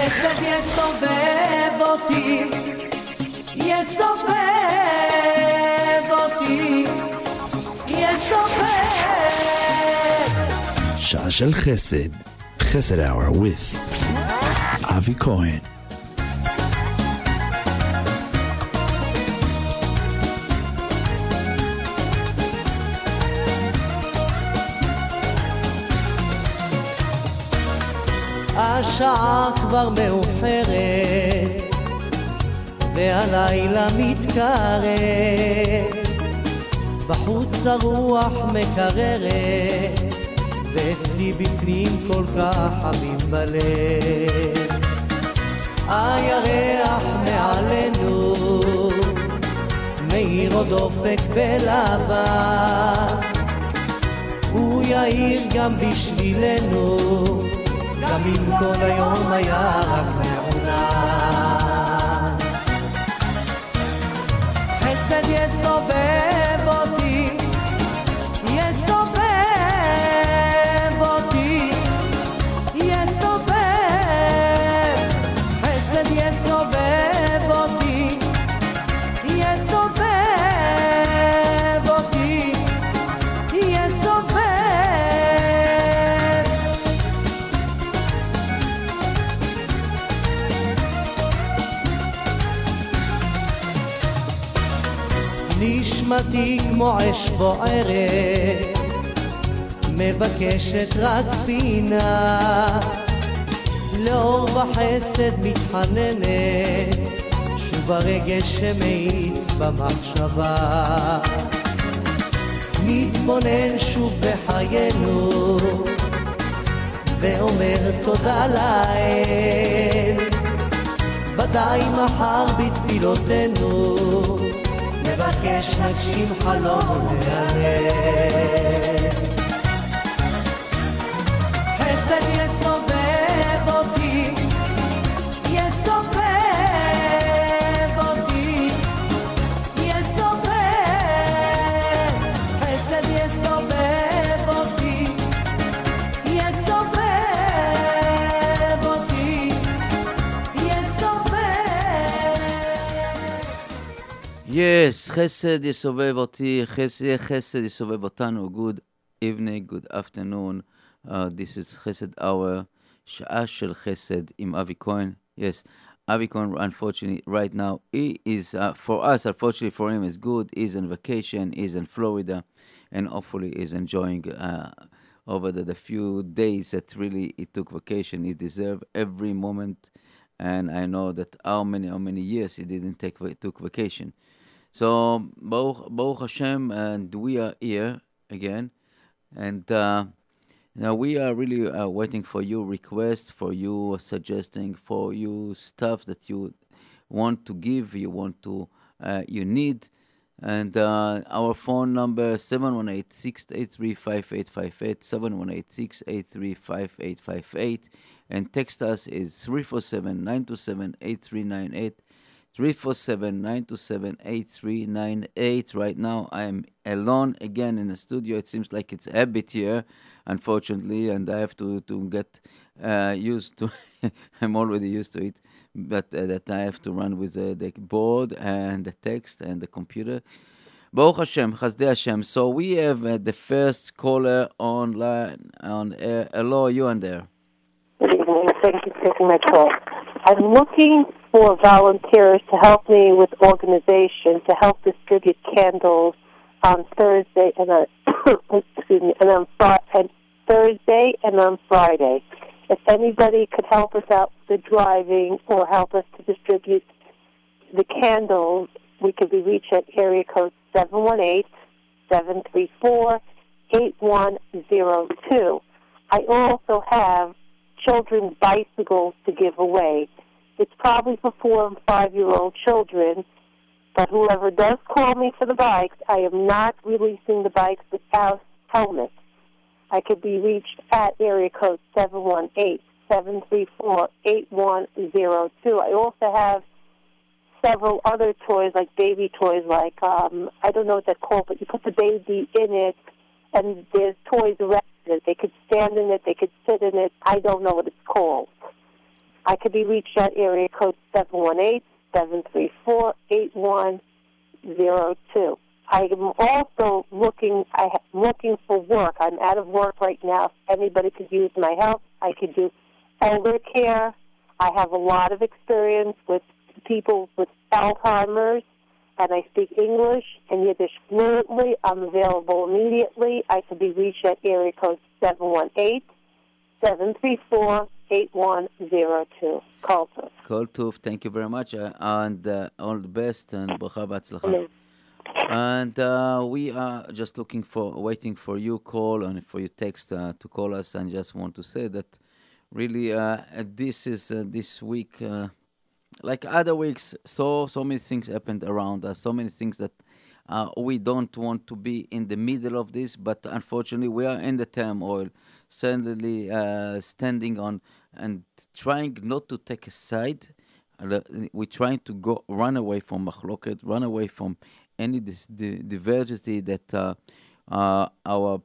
חסד יסובב אותי, יסובב אותי, יסובב. שעה של חסד, חסד hour with אבי כהן. השעה כבר מאוחרת והלילה מתקרב. בחוץ הרוח מקררת ואצלי בפנים כל כך חמים בלב. הירח מעלינו מאיר עוד אופק בלבן. הוא יאיר גם בשבילנו גם אם כל היום היה רק מעונן. חסד יסובב נשמתי כמו אש בוערת, מבקשת רק פינה, לאור וחסד מתחננת, שוב הרגש שמאיץ במחשבה. מתבונן שוב בחיינו, ואומר תודה לאל. ודאי מחר בתפילותינו מבקש, נגשים חלום עולה עליהם. Yes, Chesed יסובב אותי, Chesed יסובב אותנו. Good evening, good afternoon. Uh, this is Chesed hour, שעה של Chesed im Avi Cohen. Yes, Avi Cohen. unfortunately, right now, he is, uh, for us, unfortunately for him, is good. He's on vacation, he's in Florida, and hopefully he's enjoying uh, over the, the few days that really he took vacation. He deserved every moment. And I know that how many, how many years he didn't take took vacation. So Baruch, Hashem, and we are here again, and uh, now we are really uh, waiting for your requests, for you suggesting, for you stuff that you want to give, you want to, uh, you need, and uh, our phone number 718-683-5858, 718-683-5858, and text us is 347-927-8398. 347-927-8398. Right now, I'm alone again in the studio. It seems like it's habit here, unfortunately, and I have to to get uh, used to. I'm already used to it, but uh, that I have to run with uh, the board and the text and the computer. Baruch Hashem, Chazdei Hashem. So we have uh, the first caller online on air. Hello, you on there? Good evening. Thank you for taking my call. I'm looking for volunteers to help me with organization to help distribute candles on Thursday and on excuse me and on Fri- and Thursday and on Friday. If anybody could help us out with the driving or help us to distribute the candles, we could be reached at area code seven one eight seven three four eight one zero two. I also have children's bicycles to give away. It's probably for four and five year old children, but whoever does call me for the bikes, I am not releasing the bikes without helmets. I could be reached at area code seven one eight seven three four eight one zero two. I also have several other toys like baby toys like um I don't know what they're called, but you put the baby in it and there's toys around it. They could stand in it, they could sit in it. I don't know what it's called. I could be reached at area code 718-734-8102. I am also looking, I am looking for work. I'm out of work right now. If anybody could use my help, I could do elder care. I have a lot of experience with people with Alzheimer's, and I speak English and Yiddish fluently. I'm available immediately. I can be reached at area code 718 734 8102. Call to. Call Thank you very much. Uh, and uh, all the best and Bocha And uh, we are just looking for, waiting for you call and for your text uh, to call us. And just want to say that really, uh, this is uh, this week like other weeks, so so many things happened around us. So many things that uh, we don't want to be in the middle of this, but unfortunately, we are in the turmoil, suddenly uh, standing on and trying not to take a side. We're trying to go run away from machloket, run away from any dis- di- that uh, uh, our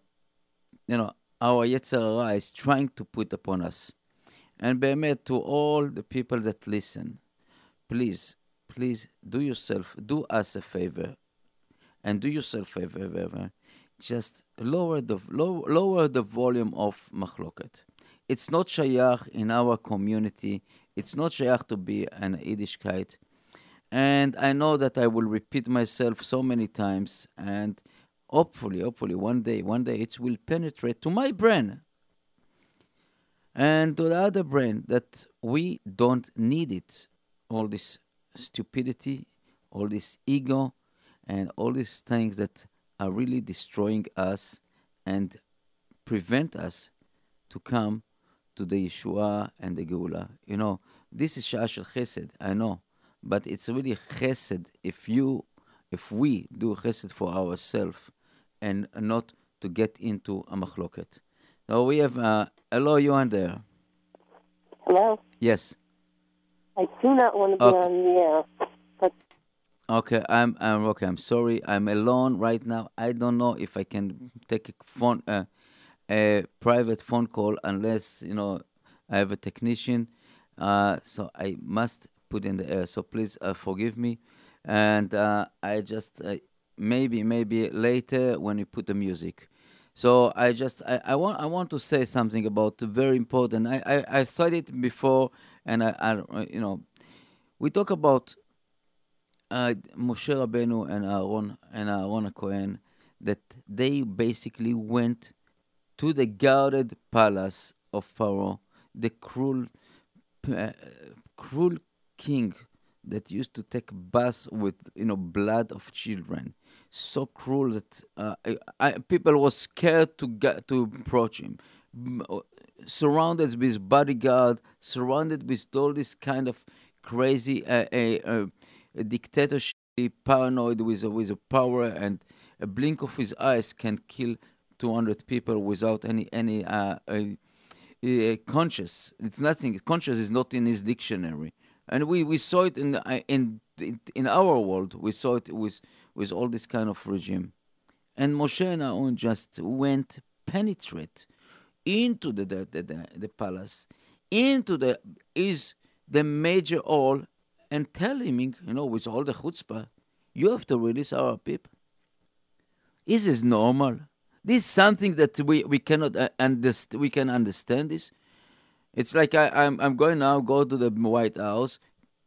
you know our Yetzer Hara is trying to put upon us. And באמת, to all the people that listen, please, please do yourself, do us a favor, and do yourself a favor. Just lower the low, lower the volume of machloket. It's not shayach in our community. It's not shayach to be an Yiddishkeit. And I know that I will repeat myself so many times, and hopefully, hopefully, one day, one day, it will penetrate to my brain and to the other brain that we don't need it. All this stupidity, all this ego, and all these things that are really destroying us and prevent us to come to the Yeshua and the Geula. You know, this is Shah Shel Chesed, I know, but it's really Chesed if you, if we do Chesed for ourselves and not to get into a machloket. So we have, uh, hello, you on there. Hello? Yes. I do not want to be Okay. on the air, but Okay, I'm I'm okay. I'm sorry. I'm alone right now. I don't know if I can take a phone uh, a private phone call unless you know I have a technician. Uh, so I must put in the air. So please uh, forgive me, and uh, I just uh, maybe maybe later when you put the music. So I just I, I want I want to say something about very important. I I, I said it before, and I, I you know we talk about uh, Moshe Rabbeinu and Aaron and Aaron Cohen that they basically went to the guarded palace of Pharaoh, the cruel, uh, cruel king that used to take baths with you know blood of children. So cruel that uh, I, I, people were scared to get to approach him. Uh, Surrounded with bodyguard, surrounded with all this kind of crazy uh, dictatorship, paranoid with a, with a power and a blink of his eyes can kill 200 people without any any uh, conscious. It's nothing. Conscious is not in his dictionary, and we, we saw it in uh, in in our world. We saw it with with all this kind of regime, and Moshe and Aaron just went penetrate into the the, the, the, palace, into the is the major hall, and tell him, you know, with all the chutzpah, you have to release our people. Is this normal? This is something that we, we cannot uh, understand. We can understand this. It's like I, I'm I'm going now go to the White House,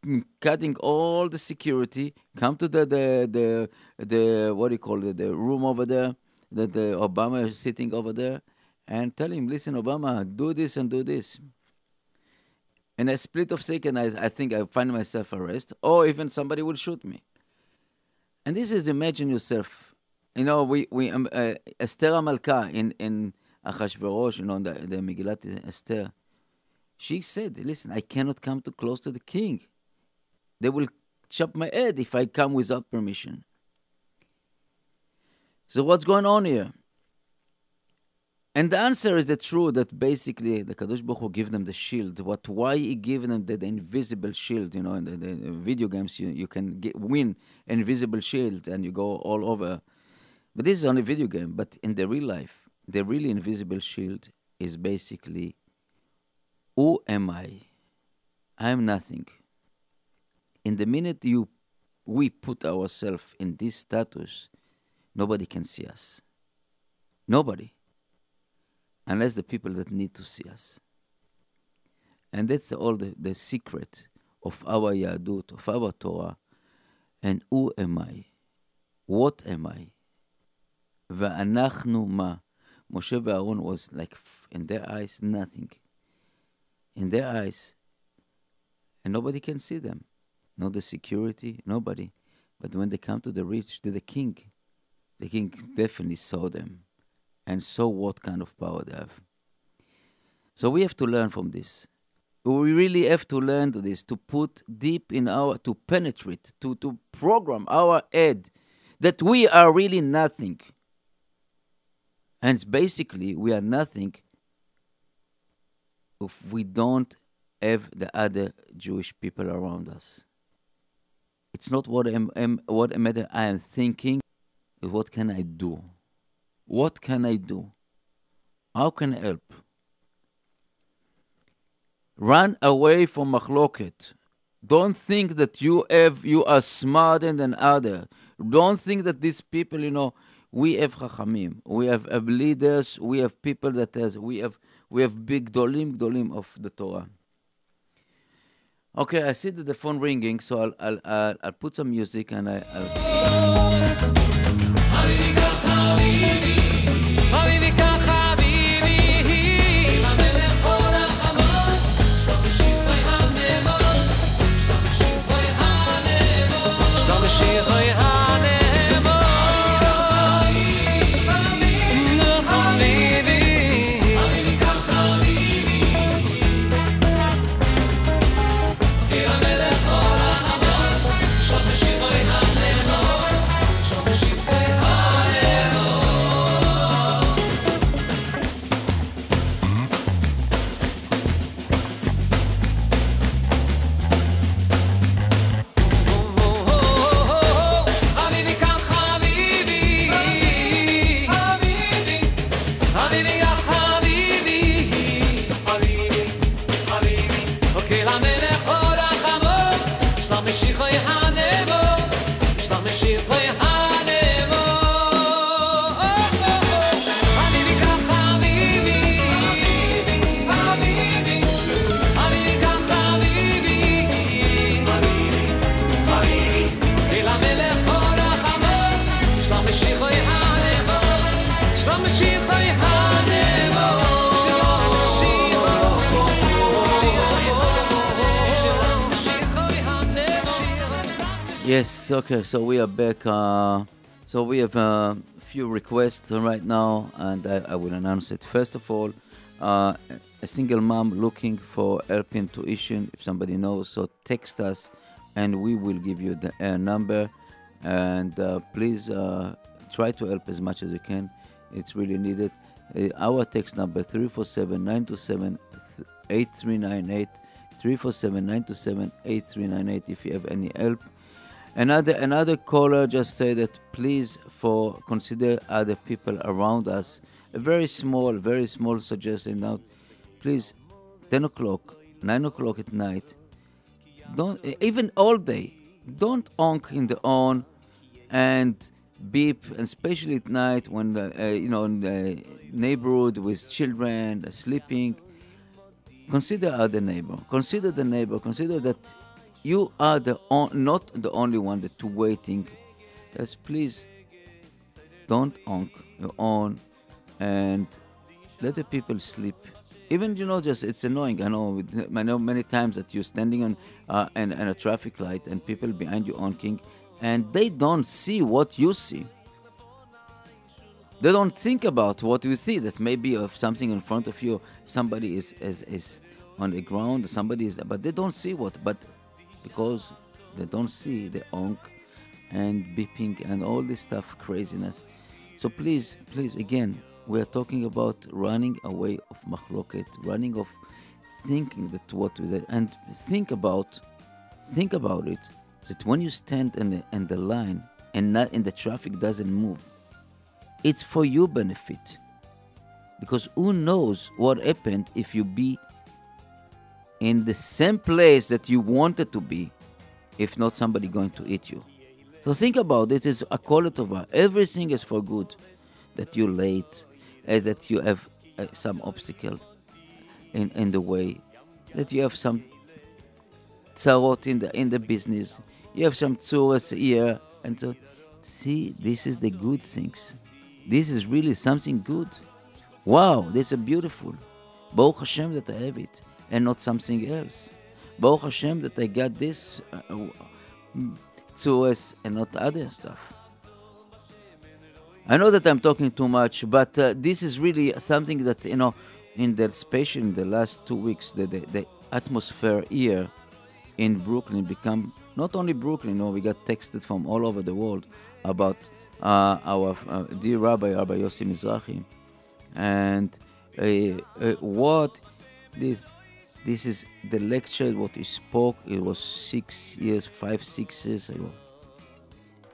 mm, cutting all the security, come to the the the, the what do you call it the room over there that the Obama is sitting over there, and tell him, listen, Obama, do this and do this. In a split of second, I, I think I find myself arrested, or even somebody will shoot me. And this is imagine yourself. You know, we we um, uh, Esther HaMalka in in Achashverosh, you know, the, the Megillat Esther. She said, "Listen, I cannot come too close to the king. They will chop my head if I come without permission." So what's going on here? And the answer is the truth that basically the Kadosh Baruch Hu give them the shield. What? Why he give them the, the invisible shield? You know, in the, the video games, you, you can get, win invisible shield and you go all over. But this is only video game. But in the real life, the really invisible shield is basically, who am I? I am nothing. In the minute you we put ourselves in this status, nobody can see us. Nobody. Unless the people that need to see us. And that's all the, the secret of our Yahadut, of our Torah. And who am I? What am I? ואנחנו מה? Moshe Aaron was like in their eyes nothing. In their eyes, and nobody can see them. Not the security, nobody. But when they come to the rich, to the king, the king definitely saw them and saw what kind of power they have. So we have to learn from this. We really have to learn this to put deep in our, to penetrate, to, to program our head that we are really nothing. And basically, we are nothing if we don't have the other Jewish people around us. It's not what am, am what matter I am thinking, but what can I do? What can I do? How can I help? Run away from machloket. Don't think that you have you are smarter than other. Don't think that these people, you know, we have chachamim, we have, have leaders, we have people that has we have we have big dolim dolim of the Torah. Okay, I see that the phone ringing, so I'll I'll I'll, I'll put some music and I, I'll Okay, so we are back. Uh, so we have a few requests right now, and I, I will announce it. First of all, uh, a single mom looking for help in tuition. If somebody knows, so text us, and we will give you the uh, number. And uh, please uh, try to help as much as you can. It's really needed. Uh, our text number 347 927 8398 347 927 8398 if you have any help Another another caller just said that please for consider other people around us. A very small, very small suggestion now. Please, ten o'clock, nine o'clock at night. Don't even all day. Don't honk in the horn and beep, and especially at night when the, uh, you know in the neighborhood with children sleeping. Consider other neighbor. Consider the neighbor. Consider that you are the not the only one that waiting. Yes, please don't honk your own and let the people sleep. Even you know, just it's annoying. I know. I know many times that you're standing on uh, and, and a traffic light and people behind you honking, and they don't see what you see. They don't think about what you see. That maybe of something in front of you, somebody is is, is on the ground, somebody is, but they don't see what. But because they don't see the honk and beeping and all this stuff craziness. So please, please, again, we are talking about running away of machloket, running of thinking that what with it, and think about, think about it, that when you stand in the, in the line and not and the traffic doesn't move, it's for your benefit. Because who knows what happened if you be in the same place that you wanted to be, if not somebody going to eat you. So think about it. It's a kol tova. Everything is for good. That you're late, uh, that you have uh, some obstacle in, in the way, that you have some tzarot in the in the business, you have some tzuras here, and so see, this is the good things. This is really something good. Wow, this is beautiful. Baruch Hashem that I have it, and not something else. Baruch Hashem that I got this uh, tzuras and not other stuff. I know that I'm talking too much, but uh, this is really something that you know, in the especially in the last two weeks, the, the, the atmosphere here in Brooklyn become not only Brooklyn. You know, we got texted from all over the world about uh, our uh, dear Rabbi Rabbi Yossi Mizrahi, and uh, uh, what this this is the lecture what he spoke. It was six years, five six years ago.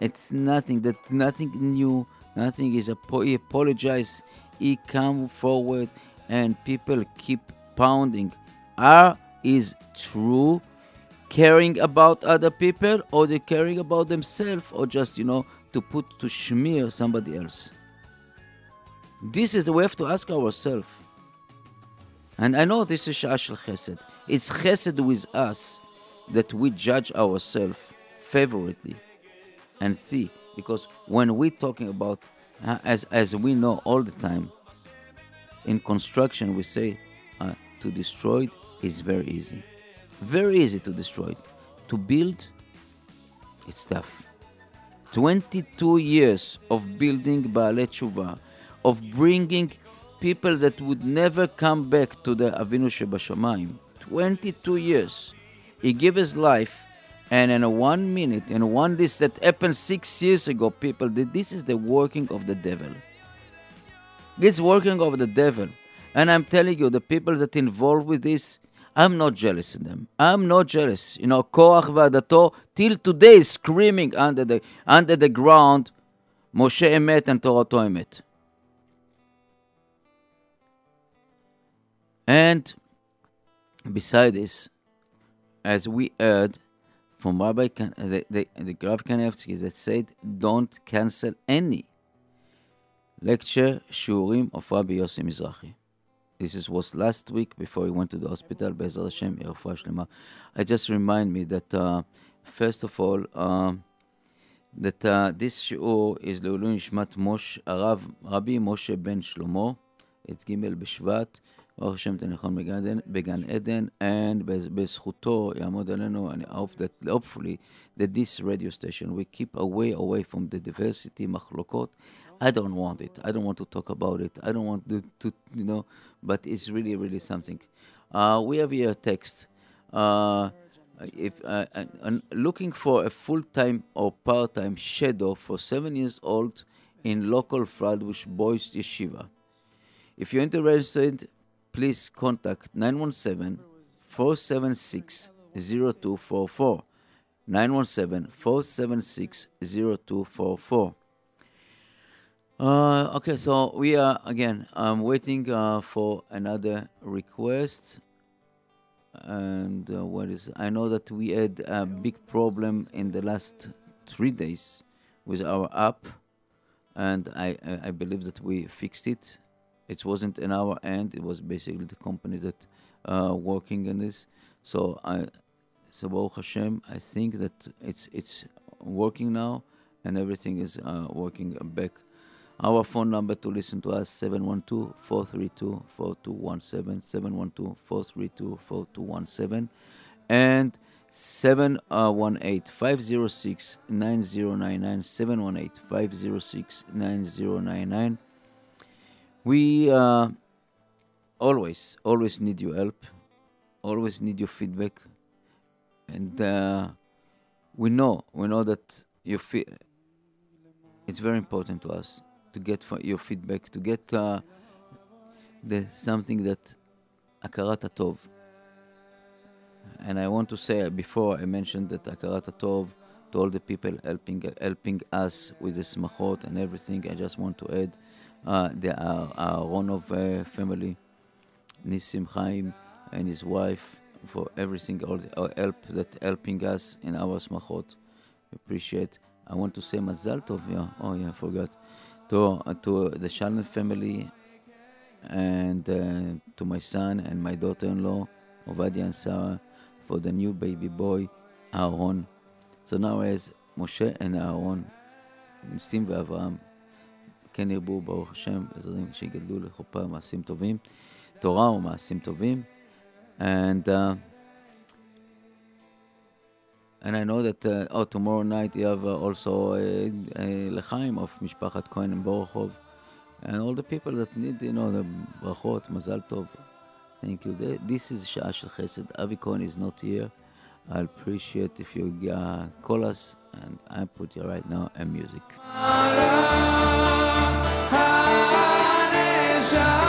It's nothing that nothing new, nothing is apo- he apologized. He come forward and people keep pounding. Are is true caring about other people or they caring about themselves or just you know to put to smear somebody else. This is we have to ask ourselves. And I know this is Shah Shel Chesed. It's Chesed with us that we judge ourselves favorably and see. Because when we're talking about, uh, as, as we know all the time, in construction we say uh, to destroy it is very easy. Very easy to destroy it. To build, it's tough. 22 years of building Baalei Tshuva, of bringing people that would never come back to the Avinu Shebashamayim. 22 years. He gave his life, and in a one minute, in one this that happened six years ago, people. This is the working of the devil. It's working of the devil. And I'm telling you, the people that involved with this, I'm not jealous of them. I'm not jealous. You know, Korach Vadato till today screaming under the under the ground, Moshe Emet and Torato Emet. And beside this, as we heard from Rabbi kan- the, the, the Graf Kanevsky that said, don't cancel any lecture shiurim of Rabbi Yossi Mizrahi. This is, was last week before he went to the hospital. Be'ezrat Hashem, Shlema. I just remind me that uh, first of all. Um, that uh, this shiur is Leulun נשמת מוש, הרב Rabbi Moshe Ben שלמה, את ג' ברוך השם תניחון בגן עדן, בגן עדן, and בז- בזכותו יעמוד עלינו, and I hope that, hopefully, that this radio station will keep away, away from the diversity, מחלוקות. I don't want it. I don't want to talk about it. I don't want to, to you know, but it's really, really something. Uh, we have here a text. Uh, if uh, and, and looking for a full-time or part-time shadow for seven years old in local Flatbush Boys Yeshiva. If you're interested, please contact 917 476 0244. 917 476 0244. Uh, okay, so we are again. I'm waiting uh, for another request, and uh, what is? I know that we had a big problem in the last three days with our app, and I I I believe that we fixed it. It wasn't in our end. It was basically the company that uh, working on this. So I, so Baruch Hashem, I think that it's it's working now, and everything is uh, working back. Our phone number to listen to us 712-432-4217 712-432-4217 and 718-506-9099 718-506-9099 we uh, always always need your help. Always need your feedback. And uh, we know we know that your fe- it's very important to us to get your feedback to get uh, the something that akarat tov and I want to say before I mentioned that akarat tov to all the people helping helping us with the smachot and everything I just want to add uh, the Aronov uh, uh family, Nissim Chaim and his wife, for everything, all the uh, help that helping us in our smachot. Appreciate. I want to say Mazal Tov. Yeah. Oh yeah, I forgot. To uh, to the Shalman family, and uh, to my son and my daughter-in-law, Ovadia and Sarah, for the new baby boy, Aaron. So now as Moshe and Aaron, Sim and Avraham. כן ירבו, ברוך השם, עזרים שיגדלו לחופה ומעשים טובים, תורה ומעשים טובים. And uh, and I know that uh, oh tomorrow night you have uh, also uh, uh, לחיים of משפחת כהן and בורחוב. and all the people that need, you know, the ברכות, מזל טוב. Thank you. Th- This is שעה של חסד. אבי כהן is not here. I appreciate if you uh, call us and I put you right now a music. Hey,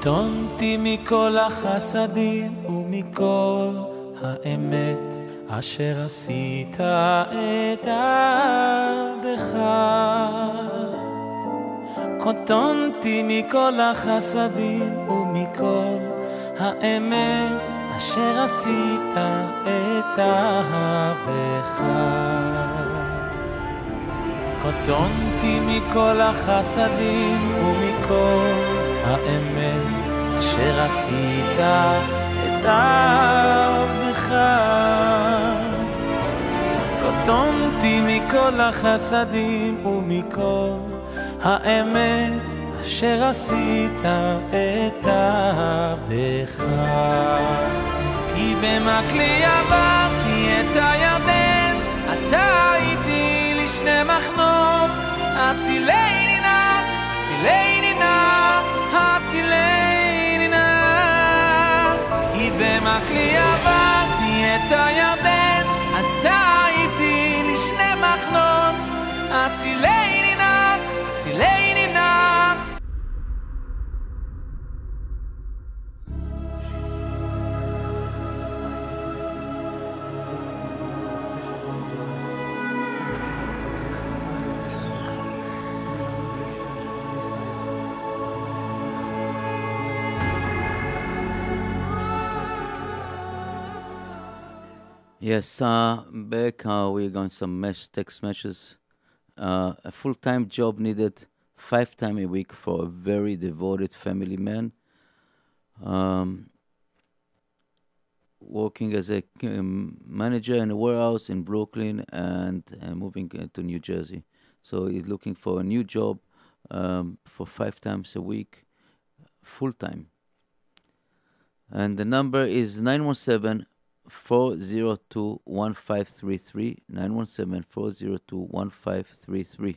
קטונתי מכל החסדים ומכל האמת אשר עשית את עבדך. קטונתי מכל החסדים ומכל האמת אשר עשית את עבדך. קטונתי מכל החסדים ומכל האמת אשר עשית את עבדך. קטונתי מכל החסדים ומכל האמת אשר עשית את עבדך. כי במקלי עברתי את הירדן, אתה איתי לשני מחנות, הצילני נא, הצילני נא, כי במקלי עברתי את הירדן, אתה איתי לשני מחנות, הצילני Yes, uh, back uh, we're going some mesh text meshes. Uh, a full-time job needed five times a week for a very devoted family man. Um, working as a um, manager in a warehouse in Brooklyn and uh, moving uh, to New Jersey. So he's looking for a new job um, for five times a week, full time. And the number is 917 402 1533. 917 402 1533.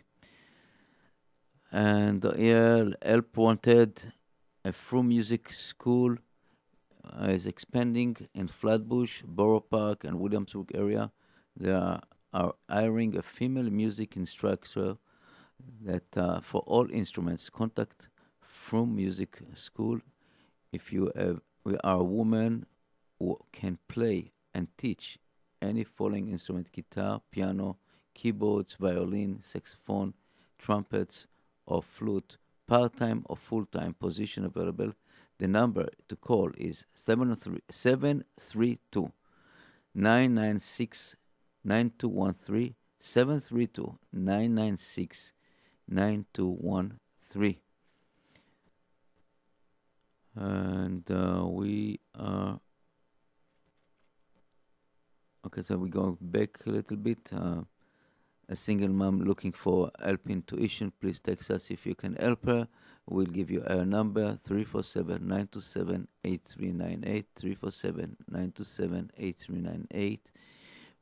And here, help wanted a Frum Music School uh, is expanding in Flatbush, Borough Park, and Williamsburg area. They are, are hiring a female music instructor that uh, for all instruments. Contact From Music School if you have, we are a woman who can play and teach any following instrument: guitar, piano, keyboards, violin, saxophone, trumpets, or flute. Part-time or full-time position available. The number to call is 703 732 996 9213 732 996 9213. And uh, we are. Okay, so we go back a little bit. Uh, a single mom looking for help in tuition, please text us if you can help her. We'll give you our number 347 927 8398. 347 927 8398.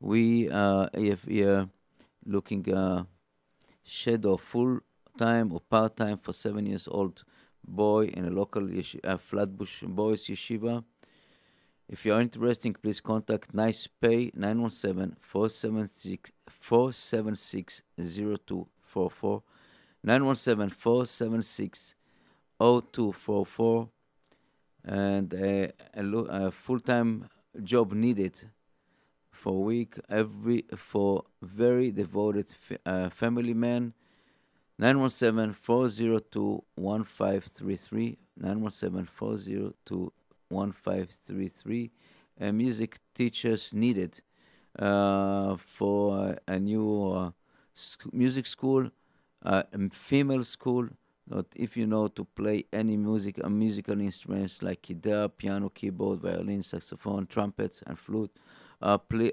We uh, if you're looking uh, shadow full time or part time for seven years old boy in a local yeshi- uh, Flatbush Boys Yeshiva. If you are interested, please contact NicePay 917-476-0244, 917 476 and a, a, a full-time job needed for week every for very devoted f- uh, family man. 917-402-1533, 917-402 1533 uh, music teachers needed uh, for a new uh, sc- music school, a female school. Not if you know to play any music, uh, musical instruments like guitar, piano, keyboard, violin, saxophone, trumpets, and flute, uh, play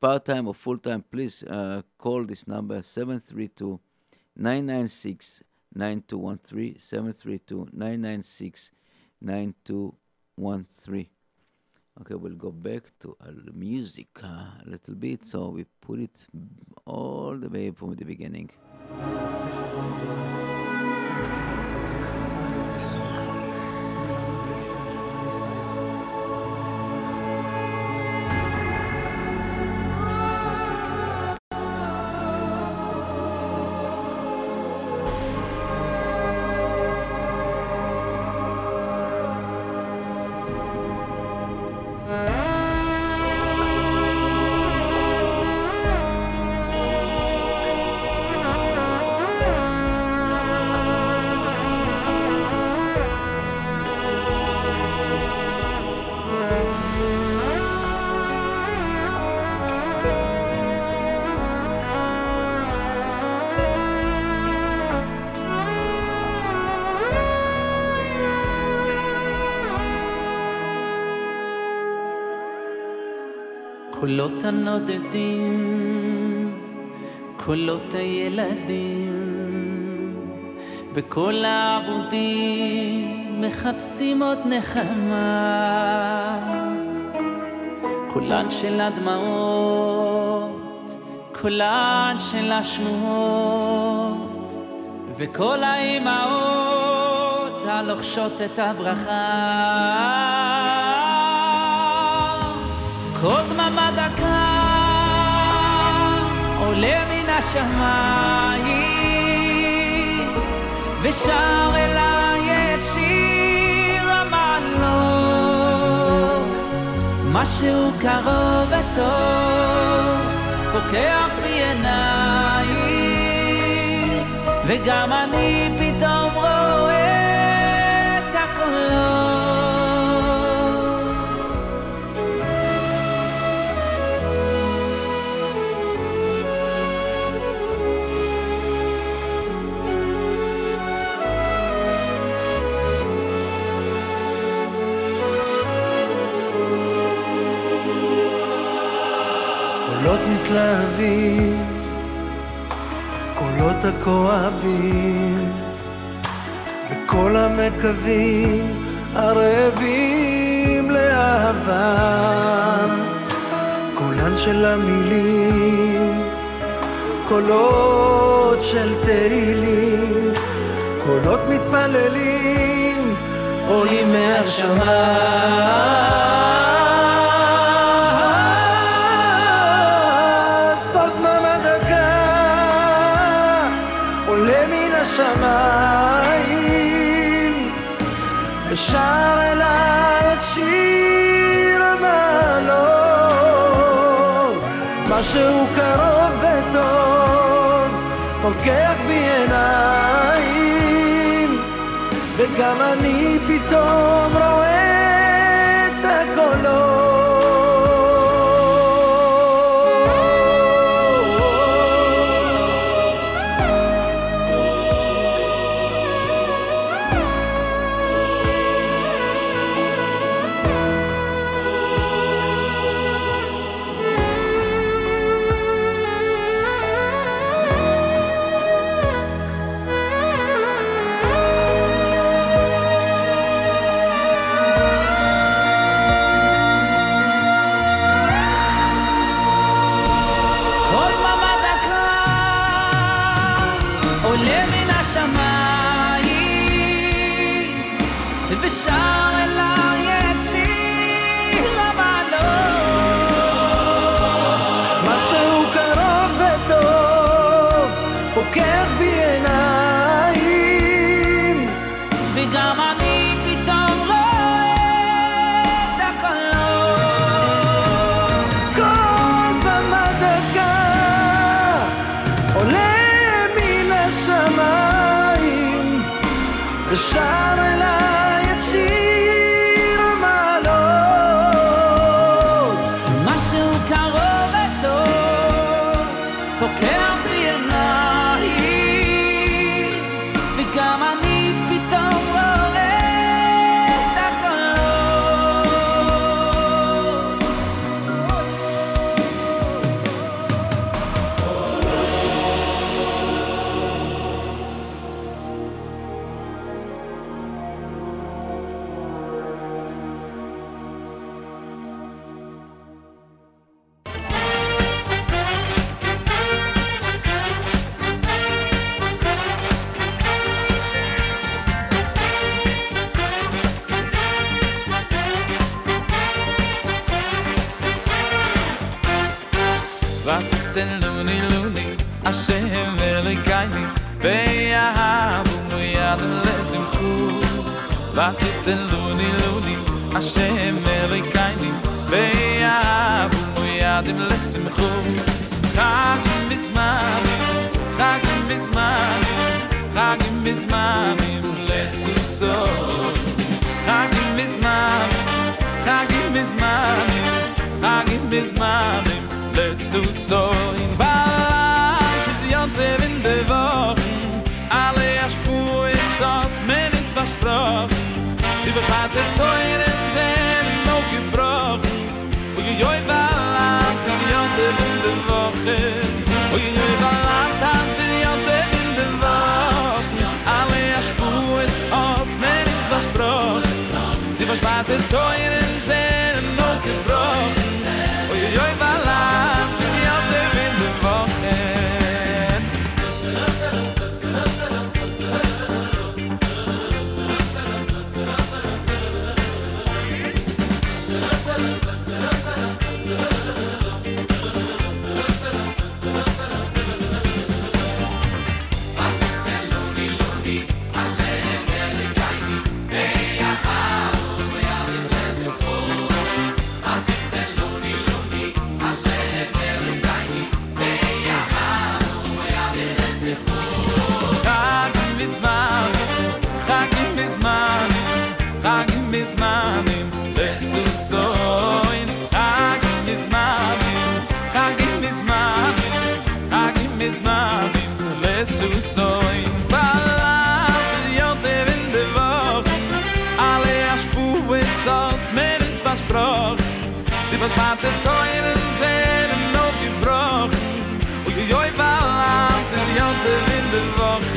part time or full time, please uh, call this number 732 996 9213. 732 996 9213 okay we'll go back to our music a little bit. So we put it all the way from the beginning קולות הנודדים, קולות הילדים, וכל העבודים מחפשים עוד נחמה. קולן של הדמעות, קולן של השמועות, וכל האימהות הלוחשות את הברכה. עולה מן השמיים ושר אליי את שיר המעלות. משהו קרוב וטוב פוקח בי עיניים וגם אני פתאום קולות מתלהבים, קולות הכואבים, וכל המקווים הרעבים לאהבה. קולן של המילים, קולות של תהילים, קולות מתפללים, עולים מהשמיים. משהו קרוב וטוב פוקח בי עיניים וגם אני פתאום רואה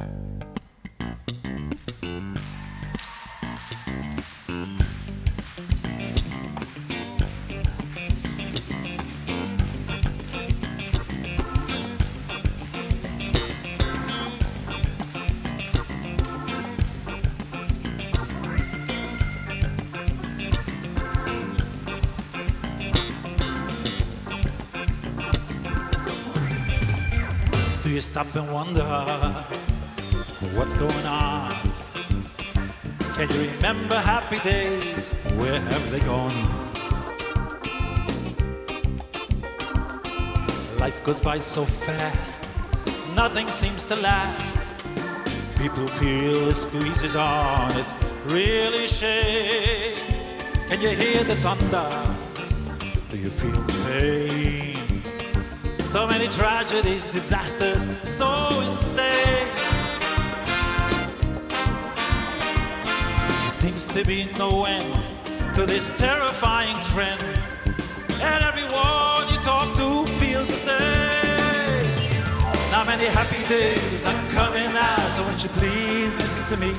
Do you stop and wonder what's going on? Can you remember happy days? Where have they gone? Life goes by so fast, nothing seems to last. People feel the squeezes on, it's really shame. Can you hear the thunder? Do you feel pain? So many tragedies, disasters, so insane. Seems to be no end to this terrifying trend. And everyone you talk to feels the same. Now many happy days are coming now, so won't you please listen to me?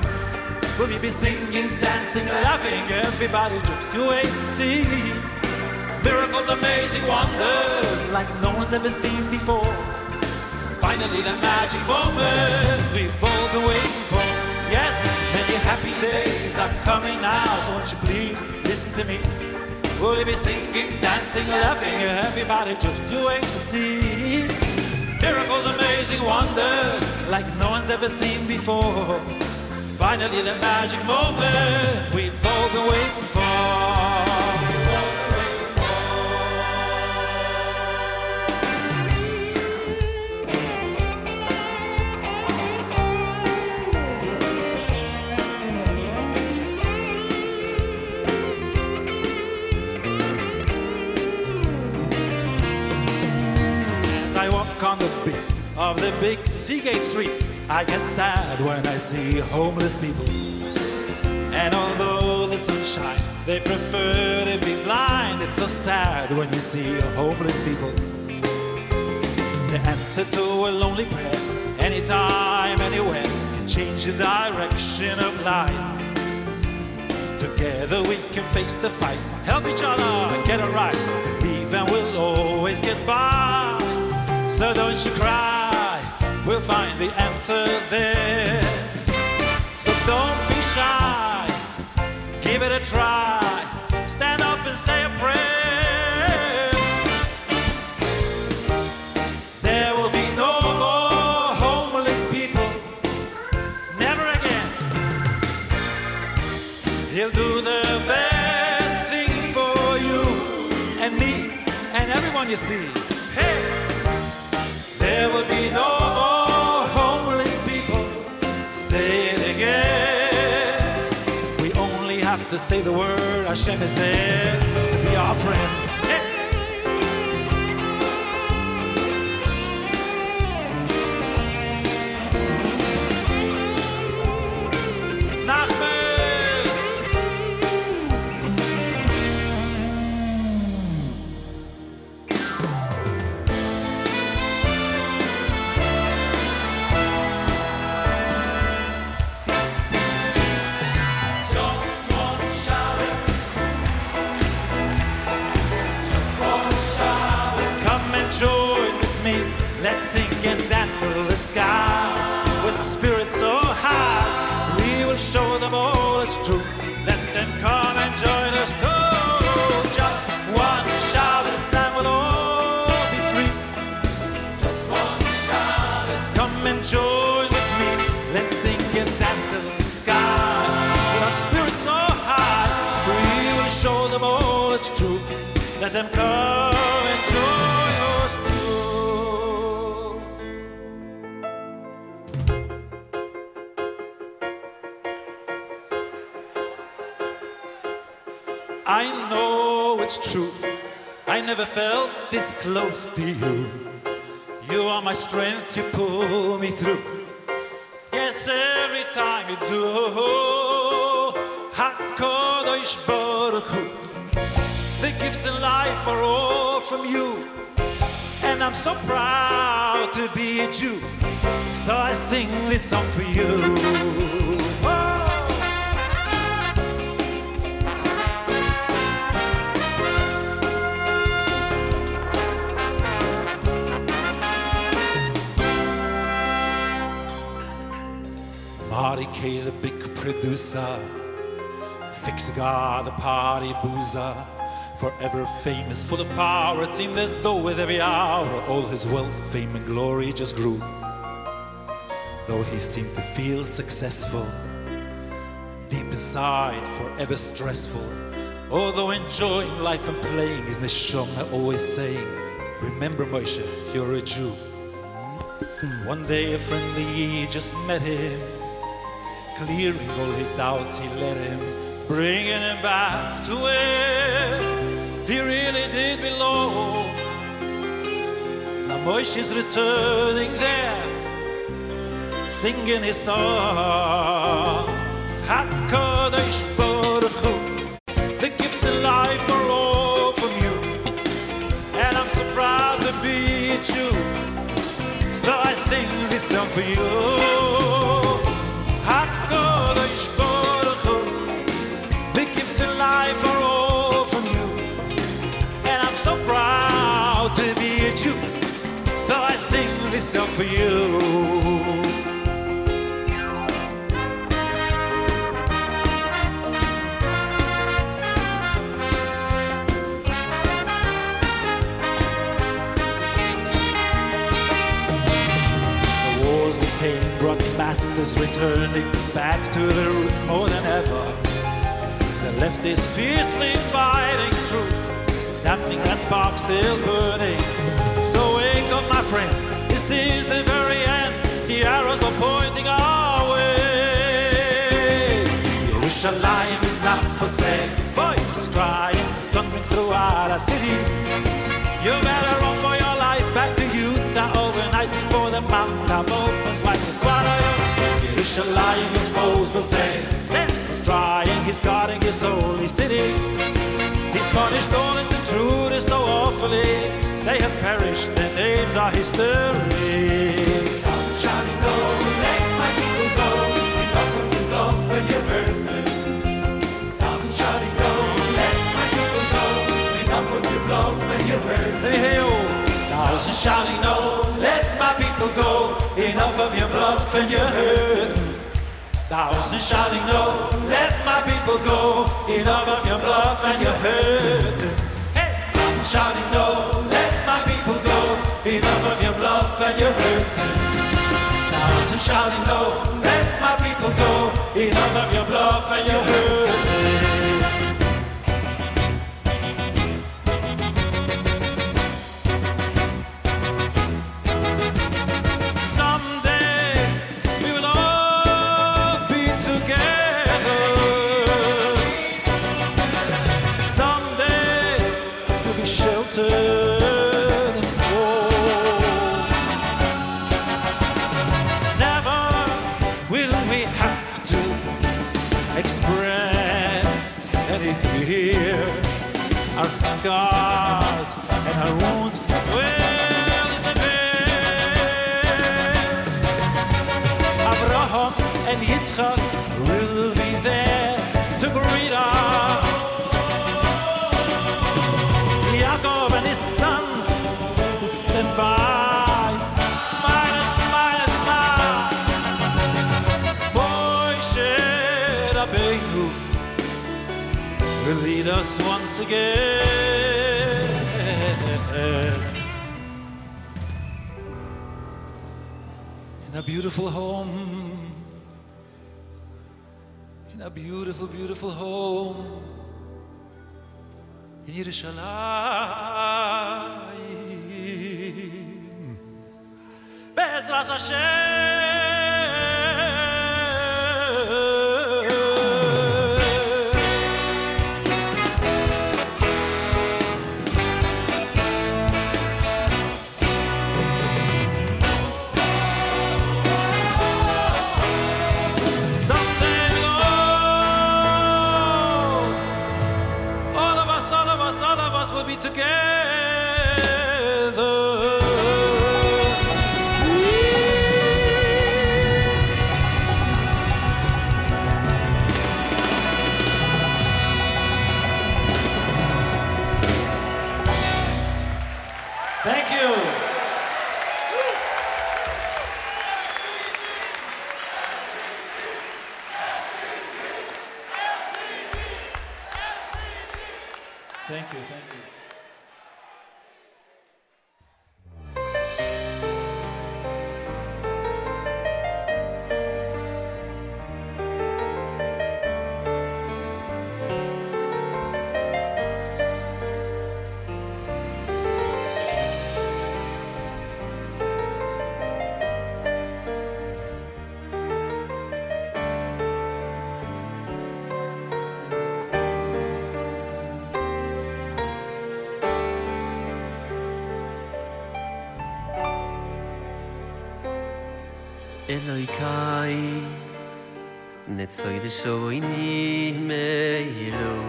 Will we be singing, dancing, laughing, everybody just you wait and see. Miracles, amazing wonders, like no one's ever seen before. Finally, the magic moment we've all been waiting for. Yes, happy days are coming now, so won't you please listen to me? We'll be singing, dancing, laughing, everybody just you wait and see. Miracles, amazing wonders, like no one's ever seen before. Finally, the magic moment we've all been waiting for. Of the big Seagate streets, I get sad when I see homeless people. And although the sunshine, they prefer to be blind. It's so sad when you see homeless people. The answer to a lonely prayer, anytime, anywhere, can change the direction of life. Together we can face the fight, help each other get it right, and we'll always get by. So don't you cry, we'll find the answer there. So don't be shy, give it a try, stand up and say a prayer. There will be no more homeless people, never again. He'll do the best thing for you and me and everyone you see. To say the word, Hashem is there be our friend. And I'm so proud to be a Jew. So I sing this song for you. Marty K, the big producer. Fix a guy, the party boozer. Forever famous, full of power. It seemed as though with every hour all his wealth, fame, and glory just grew. Though he seemed to feel successful, deep inside, forever stressful. Although enjoying life and playing, his neshama always saying, Remember, Moshe, you're a Jew. One day a friendly just met him, clearing all his doubts, he let him, bringing him back to where he really did belong. Now Moshe is returning there, singing his song. HaKadosh masses returning back to the roots more than ever. The left is fiercely fighting truth, dampening that spark still burning. So wake up, my friend, this is the very end. The arrows are pointing our way. Yerushalayim is not for sale. Voices crying, thundering throughout our cities. You better run for your life back to Utah overnight before the mountain Yerushalayim, your foes will fail. Seth is trying, he's guarding his holy city. He's punished all his intruders so awfully. They have perished, their names are history. Shouting, go, let my people go. Enough of your love when you hurt them. Thousand shouting, go, let my people go. Enough of your love when you hurt. Hey, hey, oh. Thousand shouting, no, oh, let my people go. Enough of your bluff and your hurt. Thousand shouting, no, let my people go. Enough of your bluff and your hurt. Hey, thousand shouting, no, let my people go. Enough of your bluff and your hurt. Thousand shouting, no, let my people go. Enough of your bluff and your hurt. Yitzchak will be there to greet us. Yaakov and his sons will stand by, smile, smile, smile. Moshe Rabbeinu will lead us once again. In a beautiful home, beautiful, beautiful home in Yerushalayim. Bezras Hashem. אלוי קאי נצוי דשוי ני מיילו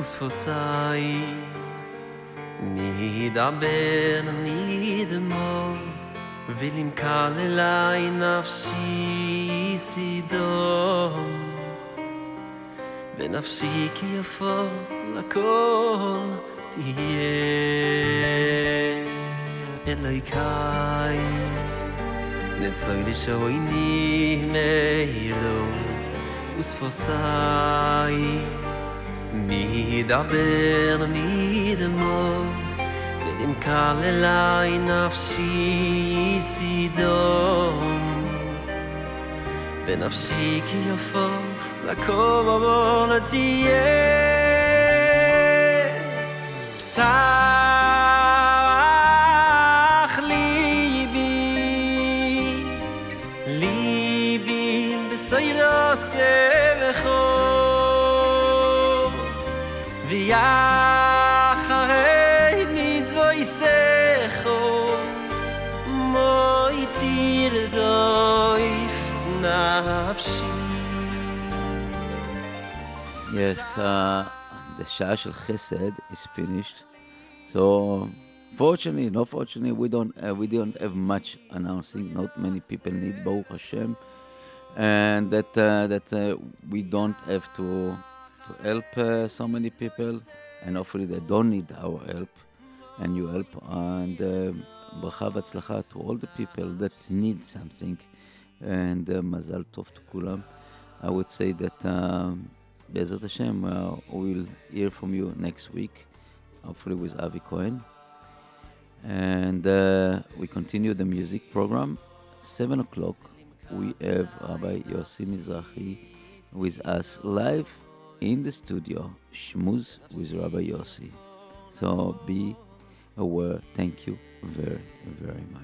וספוסאי נידה בן נידה מו ולים קל אליי נפשי סידום ונפשי כי יפו לכל תהיה אלוי קאי אלוי קאי net so ide so in me hilo us fosai mi da ben mi de mo im kale line of si si do wenn auf si ki auf la koma bona ti e psai. ויחרי מצווי סכו מוי תיר דויף נפשי Yes, uh, the Shah Shel Chesed is finished. So, fortunately, not fortunately, we don't uh, we don't have much announcing. Not many people need Baruch Hashem, and that uh, that uh, we don't have to to help uh, so many people, and hopefully they don't need our help, and you help. And uh, bracha v'atzlacha to all the people that need something, and uh, mazal tov to kulam. I would say that. Um, Bezat Hashem, uh, we'll hear from you next week, hopefully with Avi Cohen. And uh, we continue the music program. Seven o'clock, we have Rabbi Yossi Mizrahi with us live in the studio, Shmuz with Rabbi Yossi. So be aware. Thank you very, very much.